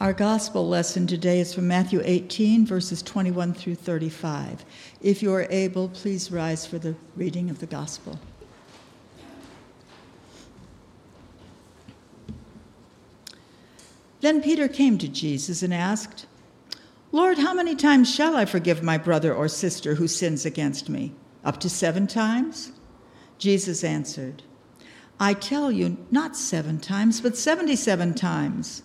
Our gospel lesson today is from Matthew 18, verses 21 through 35. If you are able, please rise for the reading of the gospel. Then Peter came to Jesus and asked, Lord, how many times shall I forgive my brother or sister who sins against me? Up to seven times? Jesus answered, I tell you, not seven times, but 77 times.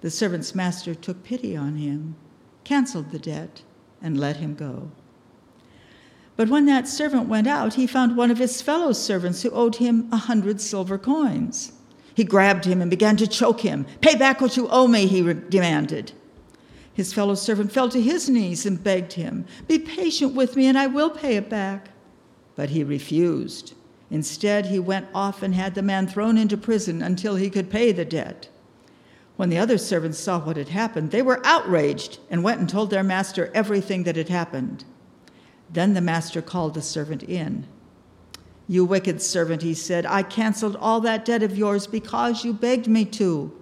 The servant's master took pity on him, canceled the debt, and let him go. But when that servant went out, he found one of his fellow servants who owed him a hundred silver coins. He grabbed him and began to choke him. Pay back what you owe me, he demanded. His fellow servant fell to his knees and begged him, Be patient with me, and I will pay it back. But he refused. Instead, he went off and had the man thrown into prison until he could pay the debt. When the other servants saw what had happened, they were outraged and went and told their master everything that had happened. Then the master called the servant in. You wicked servant, he said, I canceled all that debt of yours because you begged me to.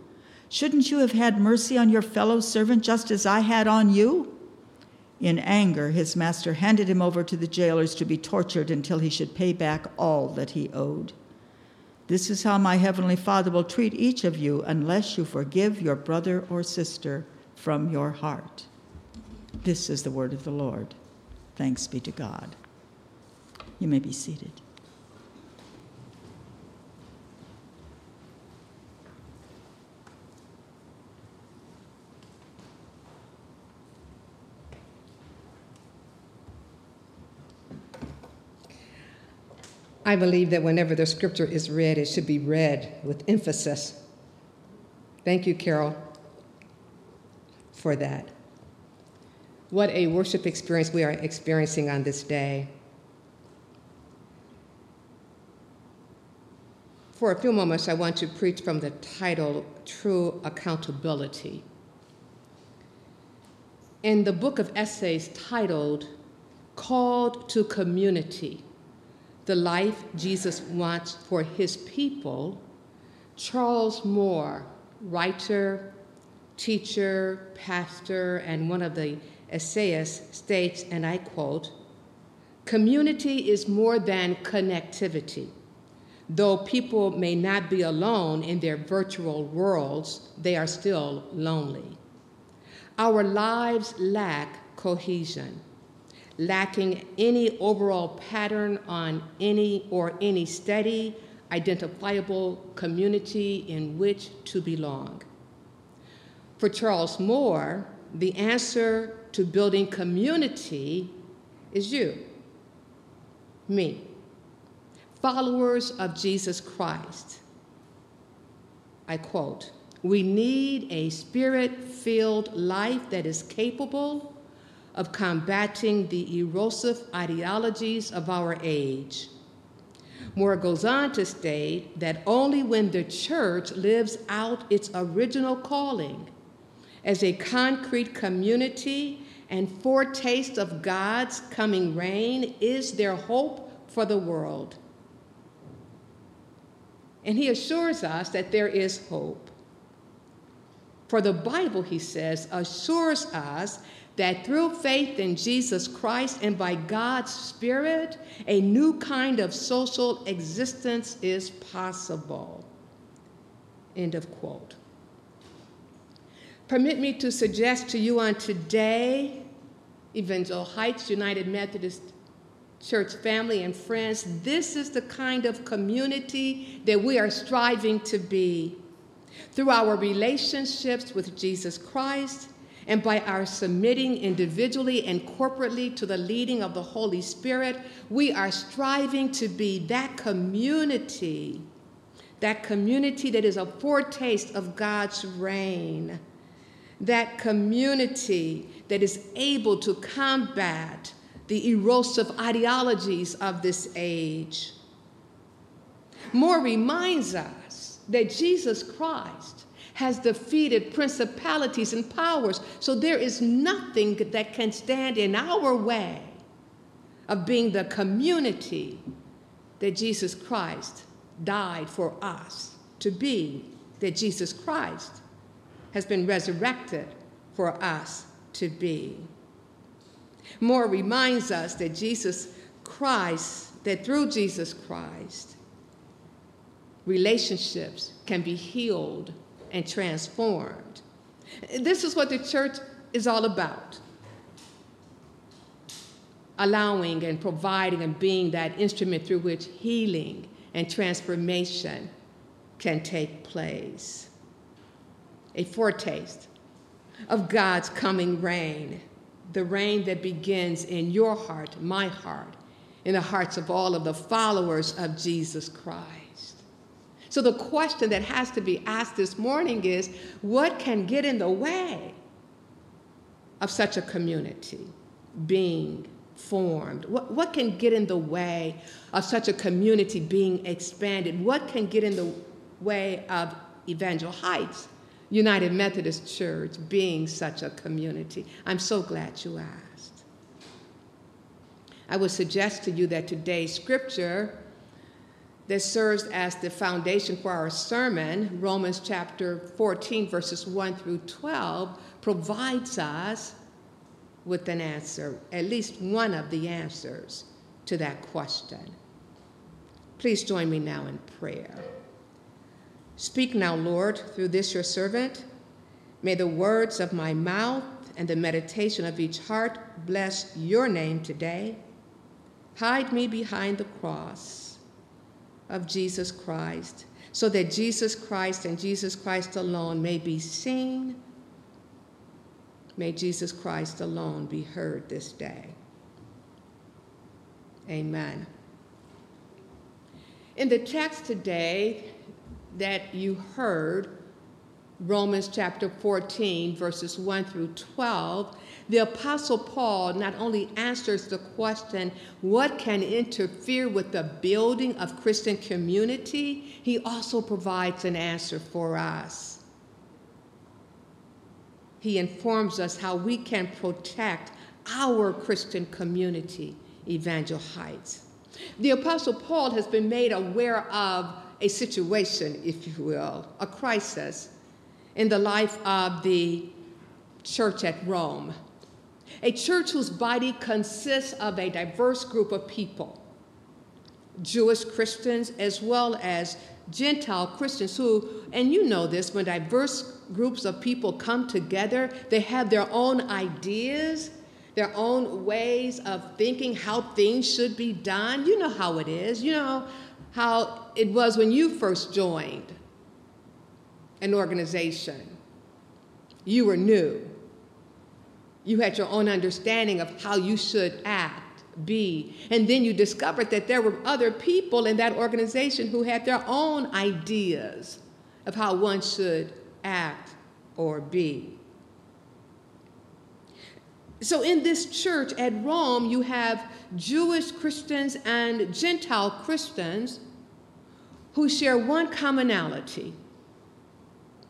Shouldn't you have had mercy on your fellow servant just as I had on you? In anger, his master handed him over to the jailers to be tortured until he should pay back all that he owed. This is how my heavenly Father will treat each of you unless you forgive your brother or sister from your heart. This is the word of the Lord. Thanks be to God. You may be seated. I believe that whenever the scripture is read, it should be read with emphasis. Thank you, Carol, for that. What a worship experience we are experiencing on this day. For a few moments, I want to preach from the title True Accountability. In the book of essays titled Called to Community, the life Jesus wants for his people, Charles Moore, writer, teacher, pastor, and one of the essayists, states, and I quote, Community is more than connectivity. Though people may not be alone in their virtual worlds, they are still lonely. Our lives lack cohesion lacking any overall pattern on any or any steady, identifiable community in which to belong. For Charles Moore, the answer to building community is you, me, followers of Jesus Christ. I quote, we need a spirit filled life that is capable of combating the erosive ideologies of our age. Moore goes on to state that only when the church lives out its original calling as a concrete community and foretaste of God's coming reign is there hope for the world. And he assures us that there is hope. For the Bible, he says, assures us that through faith in Jesus Christ and by God's Spirit, a new kind of social existence is possible. End of quote. Permit me to suggest to you on today, Evangel Heights United Methodist Church family and friends, this is the kind of community that we are striving to be. Through our relationships with Jesus Christ, and by our submitting individually and corporately to the leading of the Holy Spirit, we are striving to be that community, that community that is a foretaste of God's reign. that community that is able to combat the erosive ideologies of this age. Moore reminds us that Jesus Christ has defeated principalities and powers, so there is nothing that can stand in our way of being the community that Jesus Christ died for us to be, that Jesus Christ has been resurrected for us to be. Moore reminds us that Jesus Christ, that through Jesus Christ, relationships can be healed and transformed. This is what the church is all about allowing and providing and being that instrument through which healing and transformation can take place. A foretaste of God's coming reign, the reign that begins in your heart, my heart, in the hearts of all of the followers of Jesus Christ. So, the question that has to be asked this morning is what can get in the way of such a community being formed? What, what can get in the way of such a community being expanded? What can get in the way of Evangel Heights United Methodist Church being such a community? I'm so glad you asked. I would suggest to you that today's scripture that serves as the foundation for our sermon, Romans chapter 14, verses 1 through 12, provides us with an answer, at least one of the answers to that question. Please join me now in prayer. Speak now, Lord, through this your servant. May the words of my mouth and the meditation of each heart bless your name today. Hide me behind the cross of Jesus Christ, so that Jesus Christ and Jesus Christ alone may be seen May Jesus Christ alone be heard this day. Amen. In the text today that you heard, Romans chapter 14, verses 1 through 12, the Apostle Paul not only answers the question, what can interfere with the building of Christian community, he also provides an answer for us he informs us how we can protect our Christian community, Evangel Heights. The Apostle Paul has been made aware of a situation, if you will, a crisis in the life of the church at Rome. A church whose body consists of a diverse group of people Jewish Christians as well as Gentile Christians who, and you know this, when diverse groups of people come together, they have their own ideas, their own ways of thinking how things should be done. You know how it is. You know how it was when you first joined an organization. You were new. You had your own understanding of how you should act be. And then you discovered that there were other people in that organization who had their own ideas of how one should act or be. So, in this church at Rome, you have Jewish Christians and Gentile Christians who share one commonality.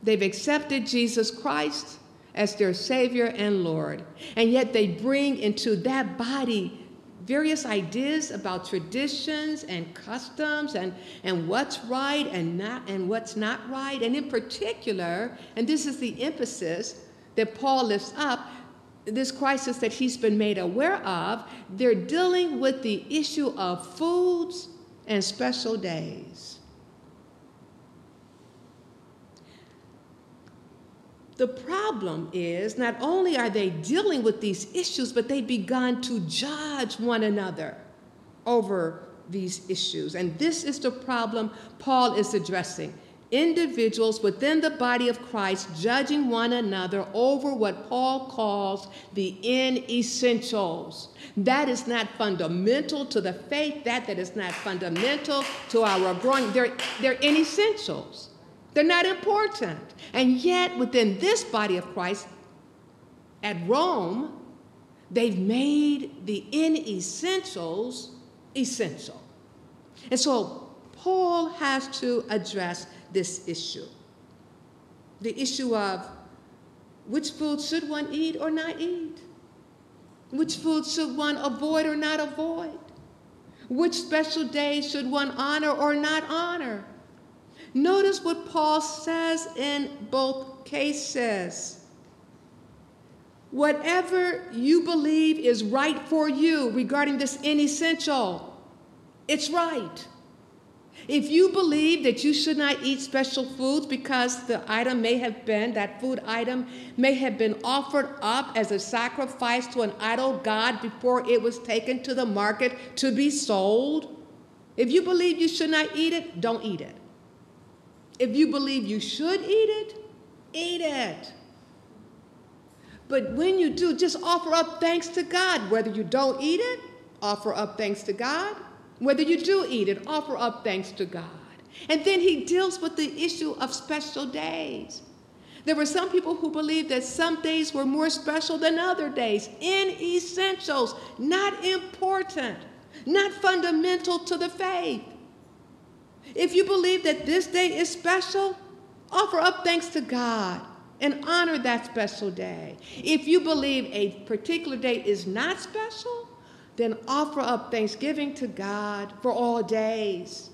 They've accepted Jesus Christ as their Savior and Lord, and yet they bring into that body various ideas about traditions and customs and, and what's right and not and what's not right. And in particular, and this is the emphasis that Paul lifts up, this crisis that he's been made aware of, they're dealing with the issue of foods and special days. The problem is not only are they dealing with these issues, but they've begun to judge one another over these issues. And this is the problem Paul is addressing. Individuals within the body of Christ judging one another over what Paul calls the inessentials. That is not fundamental to the faith, that, that is not fundamental to our growing. They're, they're inessentials. They're not important. And yet, within this body of Christ, at Rome, they've made the inessentials essential. And so Paul has to address this issue the issue of which food should one eat or not eat? Which food should one avoid or not avoid? Which special days should one honor or not honor? Notice what Paul says in both cases. Whatever you believe is right for you regarding this inessential, it's right. If you believe that you should not eat special foods because the item may have been, that food item may have been offered up as a sacrifice to an idol god before it was taken to the market to be sold, if you believe you should not eat it, don't eat it. If you believe you should eat it, eat it. But when you do, just offer up thanks to God. Whether you don't eat it, offer up thanks to God. Whether you do eat it, offer up thanks to God. And then he deals with the issue of special days. There were some people who believed that some days were more special than other days, in essentials, not important, not fundamental to the faith. If you believe that this day is special, offer up thanks to God and honor that special day. If you believe a particular day is not special, then offer up thanksgiving to God for all days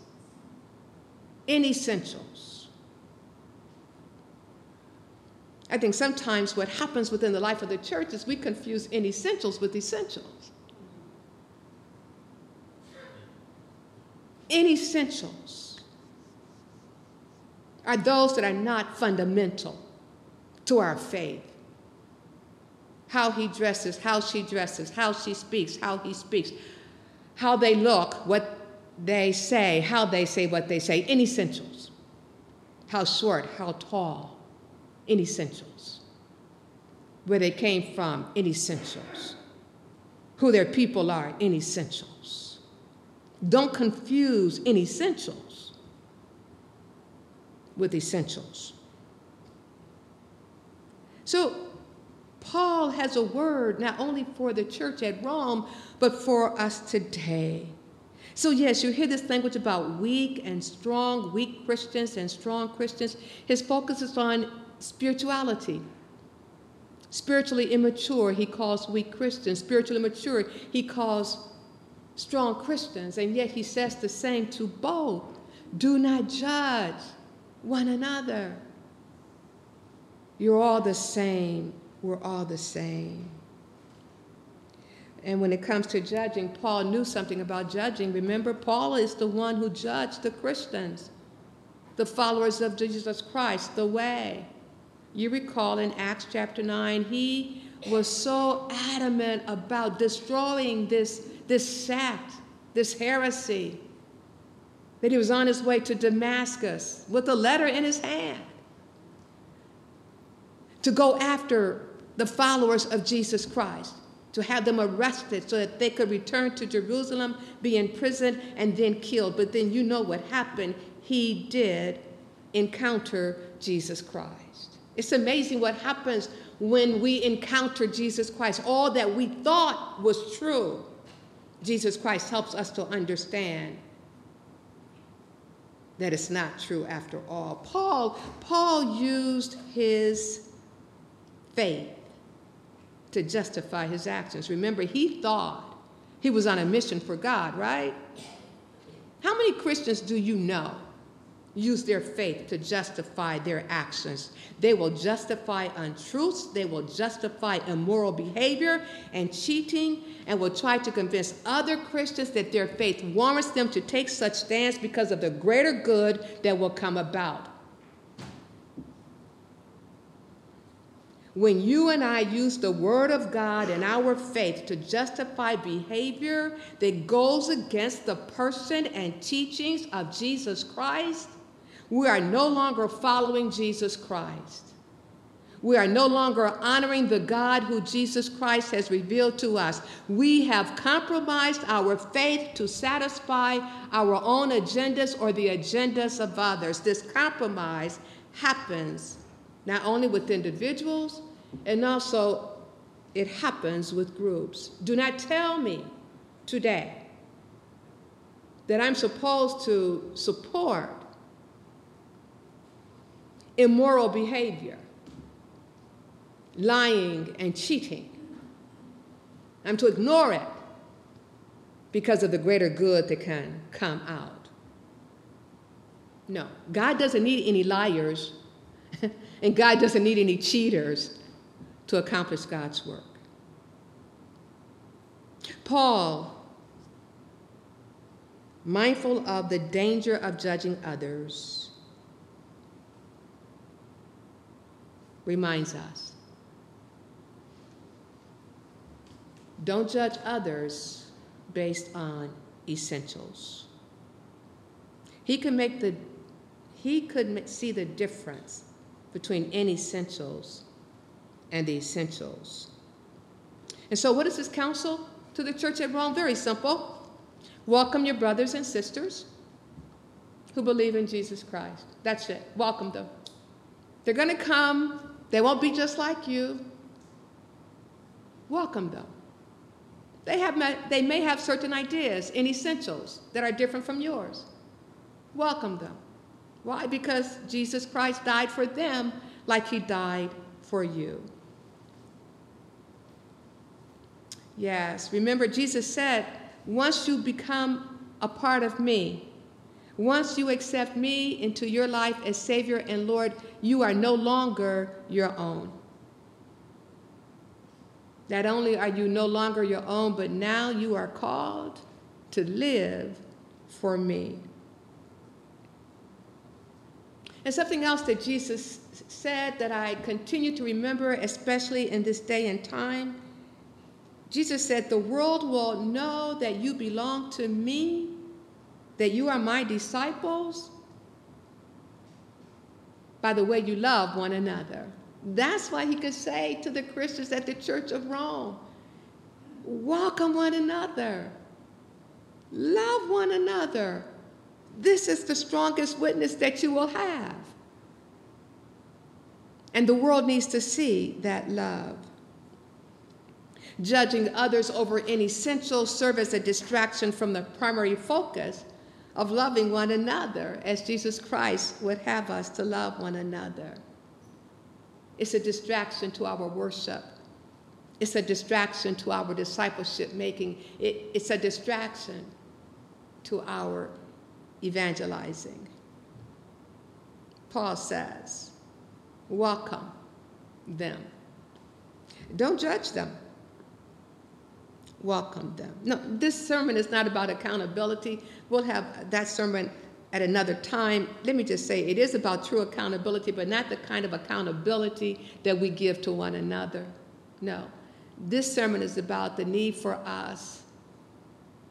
in essentials. I think sometimes what happens within the life of the church is we confuse in essentials with essentials. In essentials are those that are not fundamental to our faith how he dresses, how she dresses, how she speaks, how he speaks, how they look, what they say, how they say what they say, in essentials. How short, how tall, in essentials. Where they came from, in essentials. Who their people are, in essentials. Don't confuse in essentials with essentials. So Paul has a word not only for the church at Rome, but for us today. So, yes, you hear this language about weak and strong, weak Christians and strong Christians. His focus is on spirituality. Spiritually immature, he calls weak Christians. Spiritually mature, he calls strong Christians. And yet he says the same to both. Do not judge one another. You're all the same we're all the same. And when it comes to judging, Paul knew something about judging. Remember, Paul is the one who judged the Christians, the followers of Jesus Christ, the way. You recall in Acts chapter 9, he was so adamant about destroying this, this sect, this heresy, that he was on his way to Damascus with a letter in his hand to go after the followers of Jesus Christ, to have them arrested so that they could return to Jerusalem, be imprisoned, and then killed. But then you know what happened. He did encounter Jesus Christ. It's amazing what happens when we encounter Jesus Christ. All that we thought was true, Jesus Christ helps us to understand that it's not true after all. Paul, Paul used his faith to justify his actions. Remember, he thought he was on a mission for God, right? How many Christians do you know use their faith to justify their actions? They will justify untruths, they will justify immoral behavior and cheating, and will try to convince other Christians that their faith warrants them to take such stands because of the greater good that will come about. When you and I use the Word of God and our faith to justify behavior that goes against the person and teachings of Jesus Christ, we are no longer following Jesus Christ. We are no longer honoring the God who Jesus Christ has revealed to us. We have compromised our faith to satisfy our own agendas or the agendas of others. This compromise happens not only with individuals and also it happens with groups. Do not tell me today that I'm supposed to support immoral behavior, lying and cheating. I'm to ignore it because of the greater good that can come out. No, God doesn't need any liars, and God doesn't need any cheaters to accomplish God's work. Paul, mindful of the danger of judging others, reminds us don't judge others based on essentials. He could make the he could see the difference between inessentials and the essentials. And so, what is his counsel to the church at Rome? Very simple welcome your brothers and sisters who believe in Jesus Christ. That's it. Welcome them. They're going to come, they won't be just like you. Welcome them. They, have, they may have certain ideas and essentials that are different from yours. Welcome them. Why? Because Jesus Christ died for them like he died for you. Yes, remember, Jesus said, once you become a part of me, once you accept me into your life as Savior and Lord, you are no longer your own. Not only are you no longer your own, but now you are called to live for me. And something else that Jesus said that I continue to remember, especially in this day and time, Jesus said, The world will know that you belong to me, that you are my disciples, by the way you love one another. That's why he could say to the Christians at the Church of Rome, welcome one another, love one another. This is the strongest witness that you will have. And the world needs to see that love. Judging others over inessential serve as a distraction from the primary focus of loving one another as Jesus Christ would have us to love one another. It's a distraction to our worship. It's a distraction to our discipleship making. It, it's a distraction to our evangelizing. Paul says, welcome them. Don't judge them. Welcome them. No, this sermon is not about accountability. We'll have that sermon at another time. Let me just say it is about true accountability, but not the kind of accountability that we give to one another. No. This sermon is about the need for us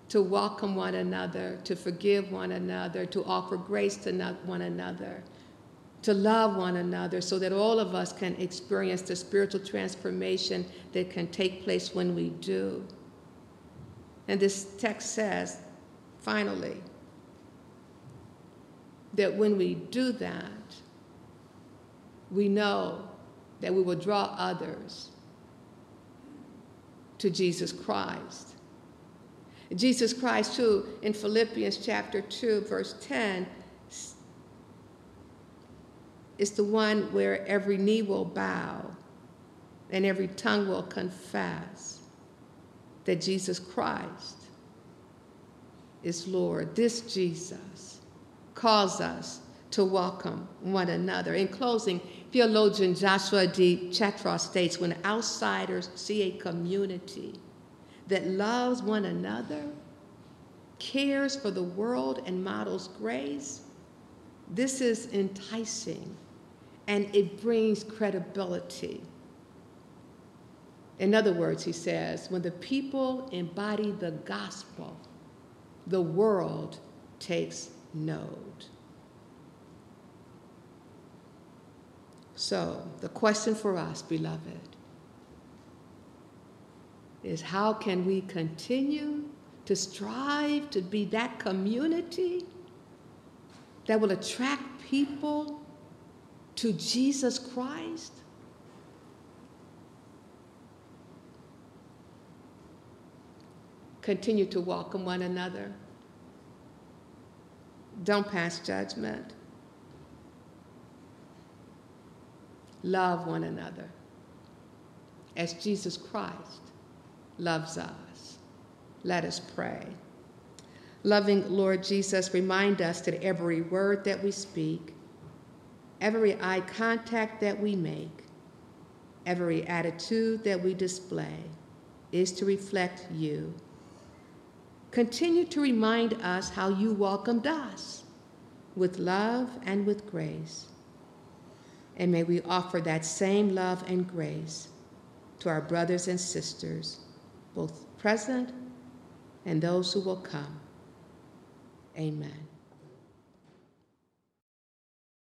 to welcome one another, to forgive one another, to offer grace to one another, to love one another, so that all of us can experience the spiritual transformation that can take place when we do. And this text says, finally, that when we do that, we know that we will draw others to Jesus Christ. Jesus Christ, too, in Philippians chapter 2, verse 10, is the one where every knee will bow and every tongue will confess that Jesus Christ is Lord. This Jesus calls us to welcome one another. In closing, theologian Joshua D. Chatraw states when outsiders see a community that loves one another, cares for the world, and models grace, this is enticing and it brings credibility. In other words, he says, when the people embody the gospel, the world takes note. So, the question for us, beloved, is how can we continue to strive to be that community that will attract people to Jesus Christ? Continue to welcome one another. Don't pass judgment. Love one another as Jesus Christ loves us. Let us pray. Loving Lord Jesus, remind us that every word that we speak, every eye contact that we make, every attitude that we display is to reflect you. Continue to remind us how you welcomed us with love and with grace. And may we offer that same love and grace to our brothers and sisters, both present and those who will come. Amen.